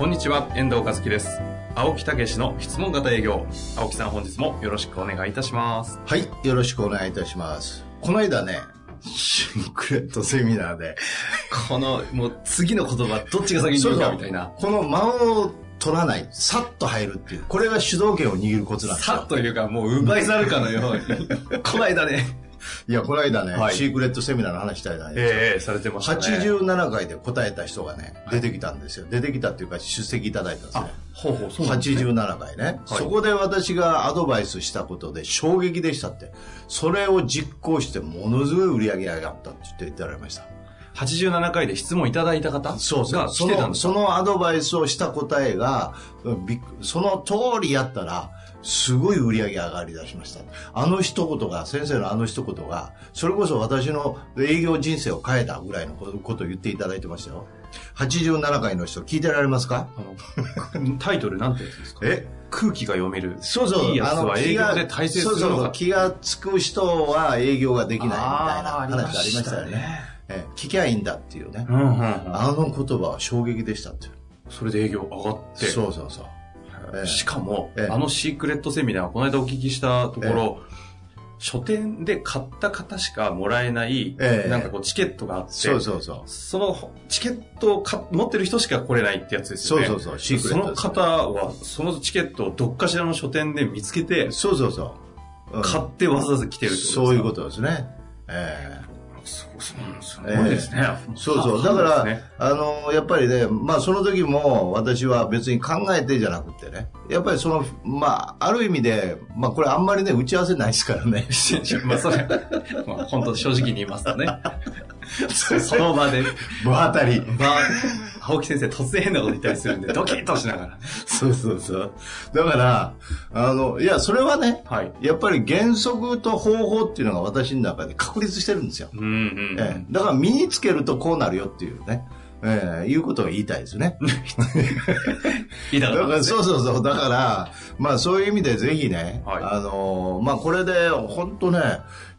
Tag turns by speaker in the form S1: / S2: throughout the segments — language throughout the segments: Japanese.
S1: こんにちは、遠藤和樹です。青木武の質問型営業。青木さん本日もよろしくお願いいたします。
S2: はい、よろしくお願いいたします。この間ね、シークレットセミナーで、
S1: この、もう次の言葉、どっちが先に言うかみたいな。
S2: この間を取らない、さっと入るっていう、これが主導権を握るコツなんです
S1: さっ
S2: よ。
S1: というか、もう奪い去るかのように。この間ね、
S2: いや、この間ね、
S1: はい
S2: シークレットセミナーの話したいな、
S1: ええされてましたね。
S2: 87回で答えた人がね、出てきたんですよ。出てきたっていうか、出席いただいたんです
S1: あ
S2: ね。、
S1: ほうほう、そうですね。
S2: 87回ね、
S1: はい
S2: そこで私がアドバイスしたことで衝撃でしたって。それを実行してものすごい売り上げ上がったって言って言ってられました。
S1: 87回で質問いただいた方
S2: そうそう。
S1: が
S2: その、
S1: 来てたんです
S2: そのアドバイスをした答えが、その通りやったら、すごい売り上げ上がり出しました。あの一言が、先生のあの一言が、それこそ私の営業人生を変えたぐらいのことを言っていただいてましたよ。87回の人聞いてられますか？
S1: あの タイトルなんてやつですか？
S2: え？
S1: 空気が読める。
S2: そうそう。
S1: いいやつは営業で大成するの
S2: そうそう
S1: か。
S2: 気がつく人は営業ができないみたいな話ありましたよね。。ええ聞きゃいいんだっていうね。
S1: うんうんうん。
S2: あの言葉は衝撃でしたって。
S1: それで営業上がって。
S2: そうそうそう。ええ
S1: しかも、
S2: ええ
S1: あのシークレットセミナー、この間お聞きしたところ、書店で買った方しかもらえない、
S2: ええ
S1: なんかこうチケットがあって、
S2: そうそうそう。
S1: そのチケットをか持ってる人しか来れないってやつですよね。
S2: そうそうそう、シークレ
S1: その
S2: ットです。
S1: 方は、そのチケットをどっかしらの書店で見つけて、
S2: そうそうそう。うん
S1: 買ってわざわざ来てるってことですか？
S2: そういうことですね。え
S1: そうそうすごいですね。
S2: えそうそう。だから、あの、やっぱりね、まあその時も私は別に考えてじゃなくてね、やっぱりその、まあある意味で、まあこれあんまりね、打ち合わせないですからね。
S1: まあそれ、まあ本当正直に言いますとね。その場で、
S2: 場当たり。
S1: まあ、青木先生突然変なこと言ったりするんで、ドキッとしながら。
S2: そうそうそう。だから、あの、いや、それはね、
S1: はい。
S2: やっぱり原則と方法っていうのが私の中で確立してるんですよ。
S1: うんうん。
S2: ええ、だから身につけるとこうなるよっていうね、ええいうことを言いたいですね。
S1: いた
S2: だからそうそうそう。だから、まあそういう意味でぜひね、
S1: はい
S2: あのーまあこれで本当ね、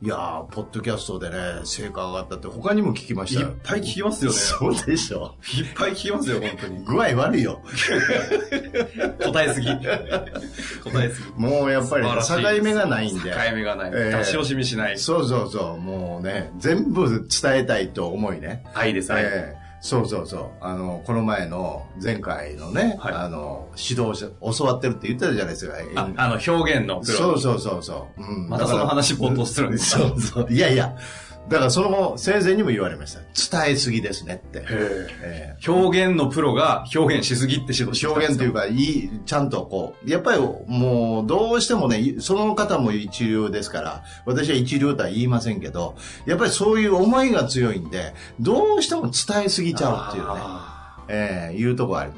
S2: いやー、ポッドキャストでね、成果上がったって他にも聞きましたよ。
S1: いっぱい聞きますよね。
S2: そうでしょ。
S1: いっぱい聞きますよ、本当に。
S2: 具合悪いよ。
S1: 答えすぎ。答えすぎ。
S2: もうやっぱり境目がないんで。
S1: 境目がない。
S2: ええ
S1: 出し惜しみしない。
S2: そうそうそう。もうね、全部伝えたいと思いね。
S1: 愛です、愛。
S2: ええそうそうそう。あの、この前の、前回のね、
S1: はい
S2: あの、指導者、教わってるって言ってたじゃないですか。
S1: ああの、表現のプロ。
S2: そうそうそうそう。うん
S1: またその話冒頭するんですか？
S2: そうそう。いやいや。だからその先生にも言われました。伝えすぎですねって。
S1: へ
S2: え
S1: え表現のプロが表現しすぎって指導し
S2: 表現というか、いい、ちゃんとこう、やっぱりもう、どうしてもね、いその方も一流ですから、私は一流とは言いませんけど、やっぱりそういう思いが強いんで、どうしても伝えすぎちゃうっていうね、
S1: あ
S2: ええいうとこあり、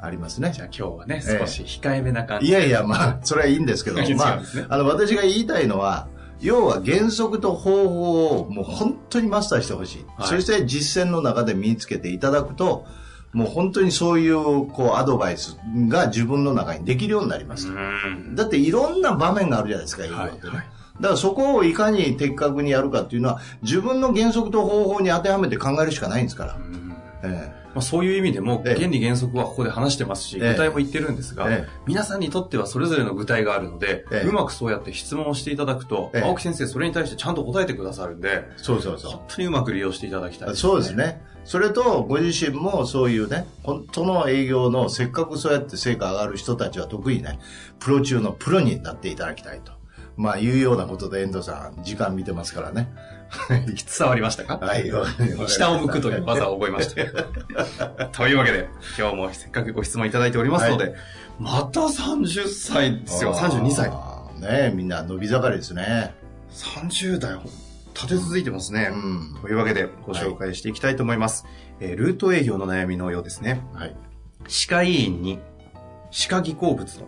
S2: ありますね
S1: ー。じゃあ今日はね、
S2: ええ
S1: 少し控えめな感じ。
S2: いやいや、まあ、それはいいんですけど
S1: 違うん、
S2: まあ、あの、私が言いたいのは、要は原則と方法をもう本当にマスターしてほしい。
S1: はい
S2: そして実践の中で身につけていただくと、もう本当にそういう、こう、アドバイスが自分の中にできるようになります。
S1: うん。
S2: だっていろんな場面があるじゃないですか、営業
S1: はい
S2: ってね。だからそこをいかに的確にやるかっていうのは、自分の原則と方法に当てはめて考えるしかないんですから。
S1: うん
S2: え
S1: まあ、そういう意味でも、
S2: ええ
S1: 原理原則はここで話してますし、
S2: ええ
S1: 具体も言ってるんですが、
S2: ええ
S1: 皆さんにとってはそれぞれの具体があるので、
S2: ええ
S1: うまくそうやって質問をしていただくと、
S2: ええ
S1: 青木先生それに対してちゃんと答えてくださるんで、
S2: えそうそうそう。
S1: 本当にうまく利用していただきたい
S2: そうです。ね。それと、ご自身もそういうね、本当の営業のせっかくそうやって成果上がる人たちは特にね、プロ中のプロになっていただきたいと。まあ、いうようなことで遠藤さん、時間見てますからね。
S1: 伝わりましたか？
S2: はい、
S1: 下を向くという技を覚えました。というわけで、今日もせっかくご質問いただいておりますので、また30歳ですよ、32歳。
S2: ねみんな伸び盛りですね。
S1: 30代、立て続いてますね。
S2: うん。
S1: というわけで、ご紹介していきたいと思います。えールート営業の悩みのようですね。
S2: はい。
S1: 歯科医院に歯科技工物の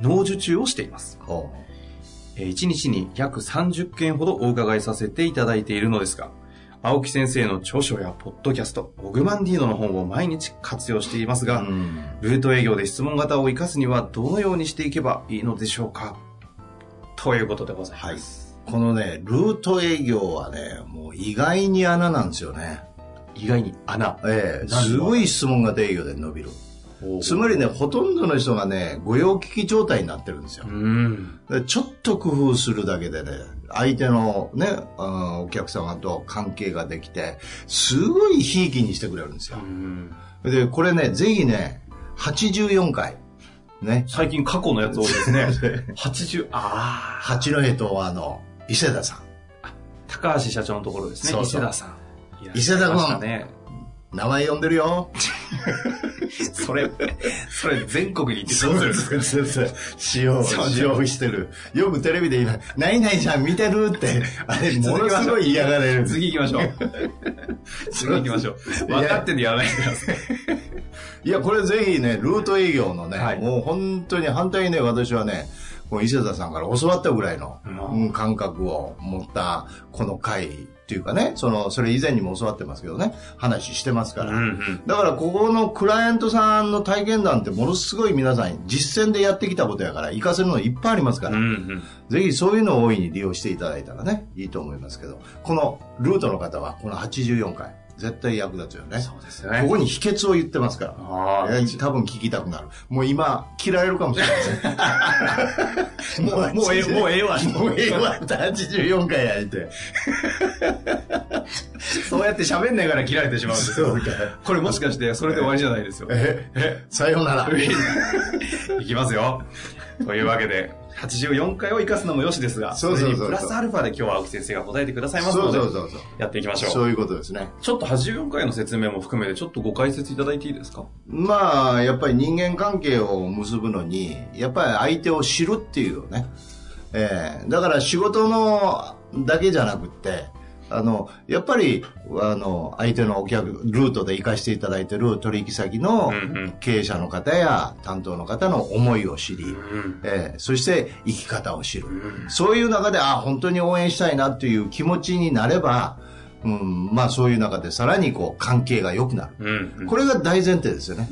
S1: 脳受注をしています。
S2: ほ
S1: えー1日に約30件ほどお伺いさせていただいているのですが、青木先生の著書やポッドキャスト、オグマンディーノの本を毎日活用しています
S2: う。
S1: が、
S2: うん。
S1: ルート営業で質問型を活かすにはどのようにしていけばいいのでしょうか？ということでございます。
S2: このね、ルート営業はね、もう意外に穴なんですよね。
S1: 意外に穴。
S2: ええ
S1: 何が？
S2: すごい質問型営業で伸びる。つまりね、ほとんどの人がね、御用聞き状態になってるんですよ
S1: う。ん。
S2: でちょっと工夫するだけでね、相手のね、うんお客様と関係ができて、すごいひいきにしてくれるんですよ
S1: う。ん
S2: で、これね、ぜひね、84回、ね、
S1: 最近過去のやつ多いですね。80、ああ。
S2: 八戸とあの、伊勢田さん。
S1: 高橋社長のところですね。
S2: そうそう
S1: 伊勢田さん。
S2: 伊勢田君
S1: ね。
S2: 名前呼んでるよ。
S1: それ、それ全国に行ってどうするんですか
S2: そうそう。使用、使用してる。よくテレビで今、ないないじゃん見てるって、あれ、ものすごい嫌がられる。
S1: 次行きましょう。次行きましょう。分かってんでやらないでください。
S2: いや、これぜひね、ルート営業のね、
S1: はい
S2: もう本当に反対にね、私はね、この伊勢田さんから教わったぐらいの、
S1: うん。
S2: うん感覚を持った、この回っていうかね、その、それ以前にも教わってますけどね、話してますから。
S1: ん
S2: だから、ここのクライアントさんの体験談ってものすごい皆さん実践でやってきたことやから、活かせるのいっぱいありますから、
S1: うんうん。
S2: ぜひそういうのを大いに利用していただいたらね、いいと思いますけど、このルートの方は、この84回、絶対役立つよね。
S1: そうですよね。
S2: ここに秘訣を言ってますから。
S1: あ
S2: いや多分聞きたくなる。もう今、切られるかもしれないですね。
S1: もうもうええもうええわ
S2: もうええわって84回やりて。
S1: そうやって喋んないから切られてしまうんですよ。これもしかしてそれで終わりじゃないですよ。
S2: え、え、さようなら。
S1: いきますよ。というわけで、84回を生かすのもよしですが、
S2: そう
S1: プラスアルファで今日は青木先生が答えてくださいますので、
S2: そうそうそう。
S1: やっていきましょう。
S2: そういうことですね。
S1: ちょっと84回の説明も含めて、ちょっとご解説いただいていいですか？
S2: まあ、やっぱり人間関係を結ぶのに、やっぱり相手を知るっていうね。ええだから仕事のだけじゃなくって、あの、やっぱり、あの、相手のお客、ルートで活かしていただいてる取引先の経営者の方や担当の方の思いを知り、
S1: うん。
S2: ええそして生き方を知る。
S1: うん
S2: そういう中で、あ、本当に応援したいなっていう気持ちになれば、うん、まあそういう中でさらにこう関係が良くなる。
S1: うん。
S2: これが大前提ですよね。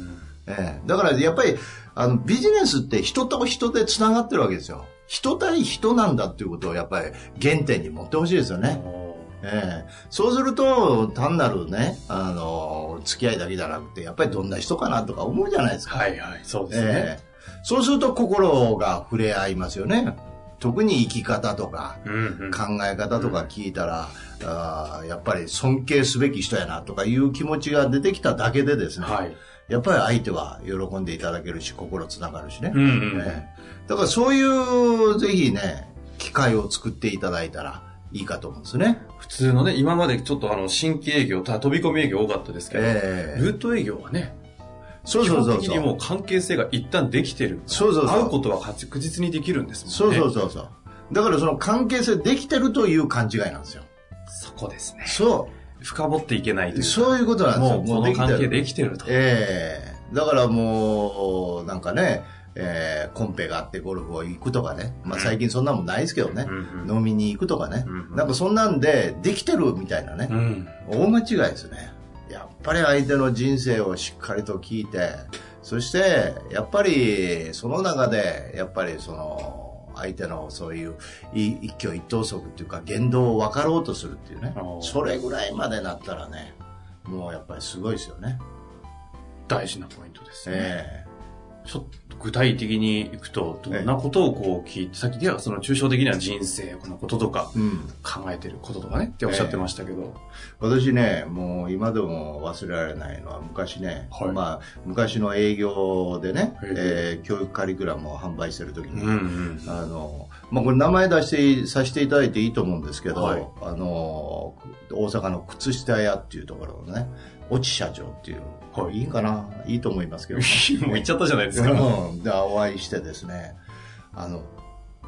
S2: ええだからやっぱりあのビジネスって人と人でつながってるわけですよ。人対人なんだっていうことをやっぱり原点に持ってほしいですよね。ええそうすると単なるね、あの、付き合いだけじゃなくて、やっぱりどんな人かなとか思うじゃないですか。
S1: はいはい、そうですね。
S2: ええそうすると心が触れ合いますよね。特に生き方とか、
S1: うんうん。
S2: 考え方とか聞いたら、あーやっぱり尊敬すべき人やなとかいう気持ちが出てきただけでですね、
S1: はい。
S2: やっぱり相手は喜んでいただけるし、心つながるしね。
S1: うんうん。
S2: ええだからそういう、ぜひね、機会を作っていただいたらいいかと思うんですね。
S1: 普通のね、今までちょっとあの、新規営業、た飛び込み営業多かったですけど、
S2: ええ
S1: ルート営業はね、
S2: そうそうそうそう。
S1: 基本的にもう関係性が一旦できてる。
S2: そうそうそう
S1: 会うことは確実にできるんです
S2: そう
S1: もんね。
S2: そうそうそう。だからその関係性できてるという勘違いなんですよ。
S1: そこですね。
S2: そ
S1: 深掘っていけないという。
S2: そういうことなんですよ。
S1: もうこの関係できてると。
S2: ええだからもう、なんかね、えーコンペがあってゴルフを行くとかね。まあ最近そんなもんないですけどね。
S1: うんうん
S2: 飲みに行くとかね。
S1: うんうん
S2: なんかそんなんでできてるみたいなね。
S1: うん。
S2: 大間違いですね。やっぱり相手の人生をしっかりと聞いて、そして、やっぱり、その中で、やっぱりその、相手のそういうい一挙一投足っていうか言動を分かろうとするっていうねそれぐらいまでなったらねもうやっぱりすごいですよね
S1: 大事なポイントですね。
S2: え
S1: ちょっと具体的にいくと、どんなことをこう聞いて、さっきではその抽象的には人生のこととか、
S2: えうん。
S1: 考えてることとかねっておっしゃってましたけど、
S2: 私ねもう今でも忘れられないのは昔ね、
S1: はい。
S2: まあ、昔の営業でね、えー教育カリキュラムを販売してる時に、
S1: うんうん。
S2: あの、まあ、これ名前出してさせていただいていいと思うんですけど、
S1: はい。
S2: あの、大阪の靴下屋っていうところのね、越智社長っていう、
S1: はい
S2: いいかな？いいと思いますけど。
S1: もう言っちゃったじゃないですか。
S2: うんで、お会いしてですね、あの、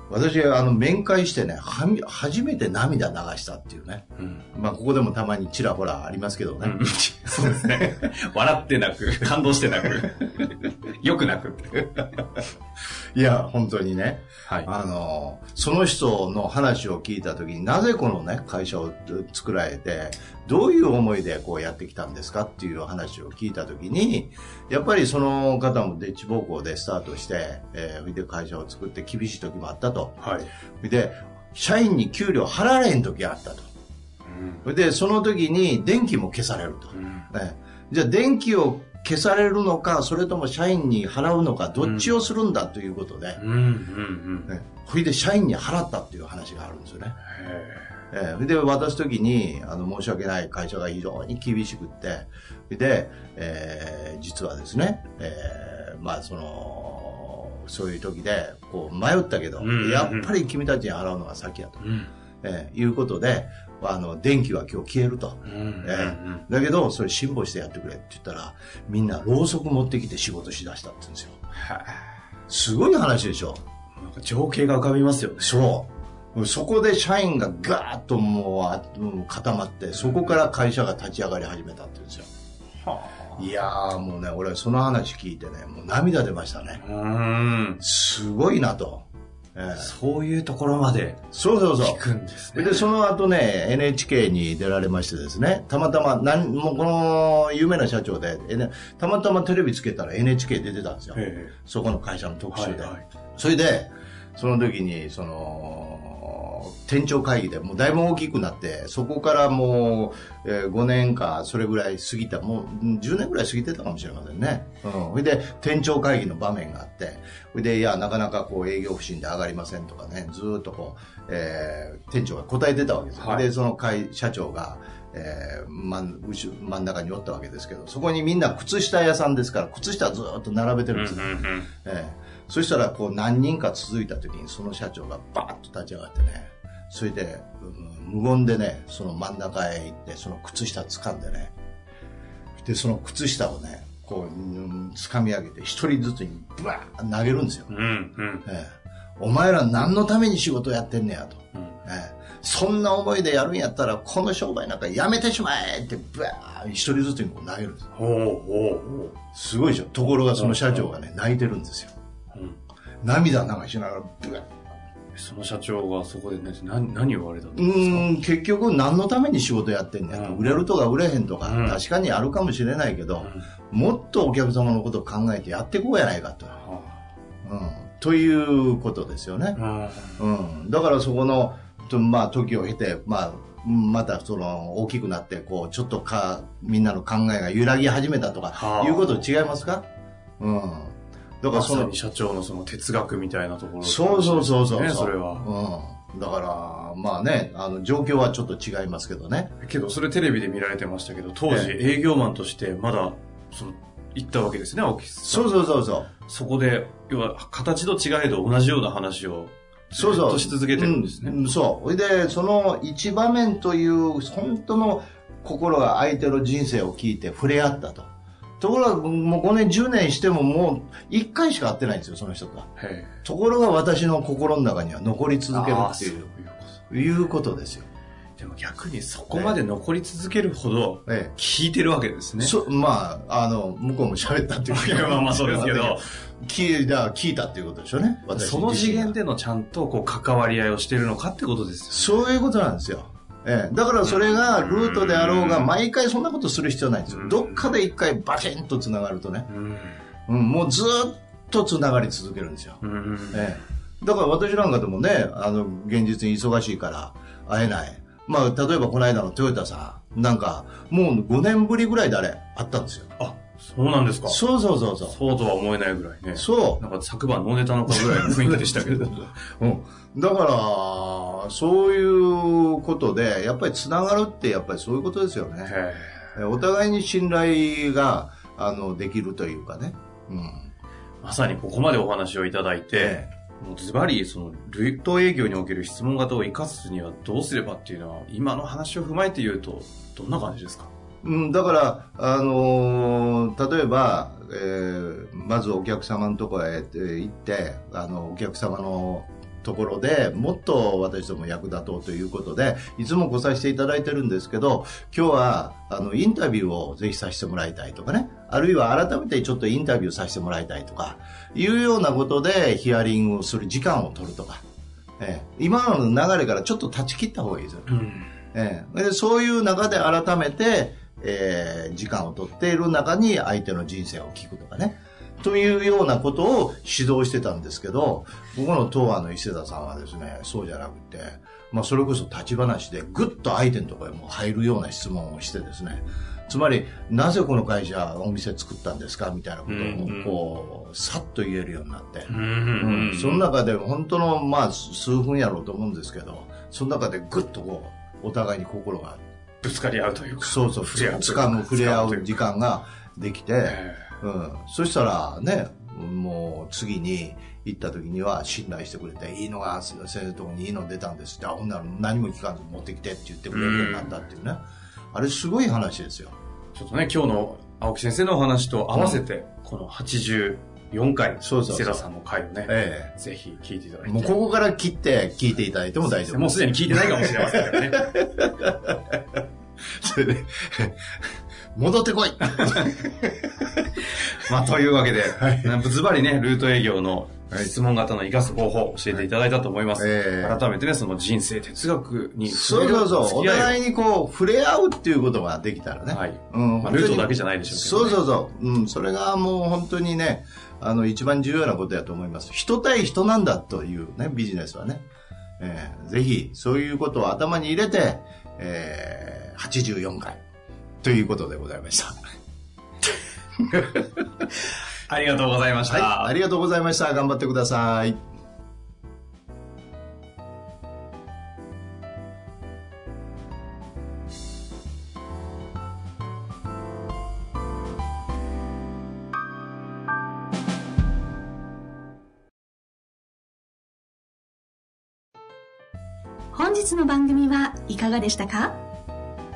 S2: 私、あの、面会してね、はみ初めて涙流したっていうね。
S1: うん。
S2: まあ、ここでもたまにちらほらありますけどね。
S1: うん そうですね。笑ってなく、感動してなく、よくなく。
S2: いや、本当にね。
S1: はい。
S2: あの、その人の話を聞いたときになぜこのね、会社を作られて、どういう思いでこうやってきたんですかっていう話を聞いたときに、やっぱりその方もデッチ暴行でスタートして、えー、で会社を作って厳しい時もあったと。
S1: はい。
S2: で、社員に給料払われへん時があったと。それで、その時に電気も消されると。
S1: うん。
S2: ね、じゃあ電気を消されるのか、それとも社員に払うのか、どっちをするんだということで、
S1: うん。うん。うん。
S2: ね、それで社員に払ったっていう話があるんですよね。
S1: へ
S2: えーそれで渡す時にあの申し訳ない会社が非常に厳しくってで、えー実はですね、えーまあそのそういう時でこう迷ったけど、
S1: うんうんうん
S2: やっぱり君たちに払うのが先やと、
S1: ーうん。
S2: えーいうことであの電気は今日消えると。だけど、それ辛抱してやってくれって言ったら、みんなろうそく持ってきて仕事しだしたって言うんですよ。
S1: は
S2: すごい話でしょ。
S1: い。なんか情景が浮かびますよね。
S2: そう。そこで社員がガーッともう固まって、そこから会社が立ち上がり始めたって言うんですよ。いやーもうね、俺その話聞いてね、もう涙出ましたね。
S1: うん。
S2: すごいなと。ええ
S1: そういうところまで
S2: そうそうそう
S1: 聞。くんですね。
S2: で、その後ね、NHK に出られましてですね、たまたま、なんもうこの有名な社長で、たまたまテレビつけたら NHK 出てたんですよ。
S1: え
S2: そこの会社の特集で。
S1: えはいはい。
S2: それで、その時に、その、店長会議でもうだいぶ大きくなって、そこからもう、えー5年かそれぐらい過ぎた、もううん10年ぐらい過ぎてたかもしれませんね。うん。それで、店長会議の場面があって、それで、いや、なかなかこう営業不振で上がりませんとかね、ずーっとこう、えー店長が答えてたわけですよ。
S1: はい
S2: で、その会、社長が、えー真真ん中におったわけですけど、そこにみんな靴下屋さんですから、靴下ずーっと並べてるんですよ。ええ、そしたらこう何人か続いた時にその社長がバーッと立ち上がってねそれで、うん無言でねその真ん中へ行ってその靴下掴んでねでその靴下をねこう、うん掴み上げて一人ずつにブワーッ投げるんですよ、
S1: うん。うん。
S2: ええ、お前ら何のために仕事やってんねやと、
S1: うん。
S2: ええ、そんな思いでやるんやったらこの商売なんかやめてしまえってブワーッ一人ずつにこう投げるんですよ
S1: ほうほうほ
S2: すごいでしょところがその社長がね泣いてるんですよ。涙流しながらブッ
S1: その社長がそこでね、何、何を言われたん
S2: う
S1: ですか？
S2: 結局何のために仕事やってんね
S1: うん。
S2: 売れるとか売れへんとか、
S1: うん。
S2: 確かにあるかもしれないけど、もっとお客様のことを考えてやっていこうやないかと、うん、ということですよね、
S1: あ
S2: うん、だからそこの、とまあ、時を経て、まあ、またその大きくなってこうちょっとかみんなの考えが揺らぎ始めたとか、
S1: はあ。
S2: いうこと違いますか、うん、だからその
S1: ま社長のその哲学みたいなところ
S2: そうそうそうそう
S1: ね、それは。
S2: うん、だからまあねあの状況はちょっと違いますけどね
S1: けど、それテレビで見られてましたけど、当時営業マンとしてまだ、その、行ったわけですね、青木さん。
S2: そうそうそうそう
S1: そこで、要は、形と違えど同じような話を、
S2: そうそう。
S1: ずっとし続けてるんですね。
S2: うんそう。それで、その一場面という、本当の心が相手の人生を聞いて触れ合ったと。ところが、もう5年、10年してももう1回しか会ってないんですよ、その人とは。
S1: へ
S2: ところが私の心の中には残り
S1: え
S2: 続けるっていう、
S1: いうこと
S2: ですよ。
S1: でも逆にそこまで残り続けるほど、
S2: え
S1: 聞いてるわけです
S2: え。
S1: ね。
S2: そまあ、あの、向こうも喋ったっていう
S1: いや まあまあそうですけど、
S2: 聞いた、聞いたっていうことでしょうね。私
S1: その次元
S2: で。
S1: でのちゃんとこう関わり合いをしてるのかってことですよ。
S2: そういうことなんですよ。ええ、だからそれがルートであろうが、毎回そんなことする必要ないんですよ。どっかで一回バチンと繋がるとね、
S1: うん。
S2: うん、もうずっと繋がり続けるんですよ。
S1: うん。
S2: ええ、だから私なんかでもね、あの、現実に忙しいから会えない。まあ、例えばこの間のトヨタさん、なんか、もう5年ぶりぐらいであれ、会ったんですよ。
S1: あ、そうなんですか。
S2: そうそうそうそう。
S1: そうとは思えないぐらいね。
S2: そう。
S1: なんか昨晩ノーネタのかぐらいの雰囲気でしたけど。
S2: うん、だから、そういうことで、やっぱりつながるって、やっぱりそういうことですよね。お互いに信頼が、あの、できるというかね。うん。
S1: えまさにここまでお話をいただいて、もうズバリ、その、ルート営業における質問型を生かすにはどうすればっていうのは、今の話を踏まえて言うと、どんな感じですか？
S2: うん、だから、あのー例えば、えーまずお客様のところへえー行って、あの、お客様のところでもっと私ども役立とうということでいつも来させていただいてるんですけど今日はあのインタビューをぜひさせてもらいたいとかね。あるいは改めてちょっとインタビューさせてもらいたいとかいうようなことでヒアリングをする時間を取るとか、ええ、今の流れからちょっと断ち切った方がいいですよ、
S1: うん。
S2: ええ、でそういう中で改めて、えー時間を取っている中に相手の人生を聞くとかね。というようなことを指導してたんですけど、僕の東亜の伊勢田さんはですね、そうじゃなくて、まあそれこそ立ち話でぐっと相手のところへも入るような質問をしてですね、つまり、なぜこの会社、お店作ったんですかみたいなことを、こう、さっと言えるようになって、
S1: うん。
S2: うん。その中で本当の、まあ、数分やろうと思うんですけど、その中でぐっとこう、お互いに心が、
S1: ぶつかり合うというか。
S2: そうそう、
S1: 触れ合うか
S2: つかむ、触れ合う時間ができて、
S1: え
S2: うん、そしたらね、もう次に行った時には信頼してくれて、いいのが先生のところにいいの出たんですって、あほんなら何も聞かず持ってきてって言ってくれるようになったっていうね。あれすごい話ですよ。
S1: えちょっとね、今日の青木先生のお話と合わせて、この84回、
S2: そうそうそう
S1: 伊勢田さんの回をね、
S2: え
S1: ぜひ聞いていただいて。
S2: もうここから切って聞いていただいても大丈夫
S1: もうすでに聞いてないかもしれませんけどね。
S2: それで、戻ってこい
S1: まあ、というわけで、
S2: はい
S1: ズバリね、ルート営業の
S2: はい
S1: 質問型の活かす方法を教えていただいたと思います。
S2: ええ
S1: 改めてね、その人生哲学に
S2: そうそうそう。お互いにこう、触れ合うっていうことができたらね。
S1: はい。
S2: うん
S1: まあ、ルートだけじゃないでしょうけど、ね。
S2: そうそうそう。うん、それがもう本当にね、あの、一番重要なことだと思います。人対人なんだというね、ビジネスはね。えーぜひ、そういうことを頭に入れて、えー、84回ということでございました。
S1: ありがとうございました。
S2: はい、ありがとうございました。頑張ってください。
S3: 本日の番組はいかがでしたか？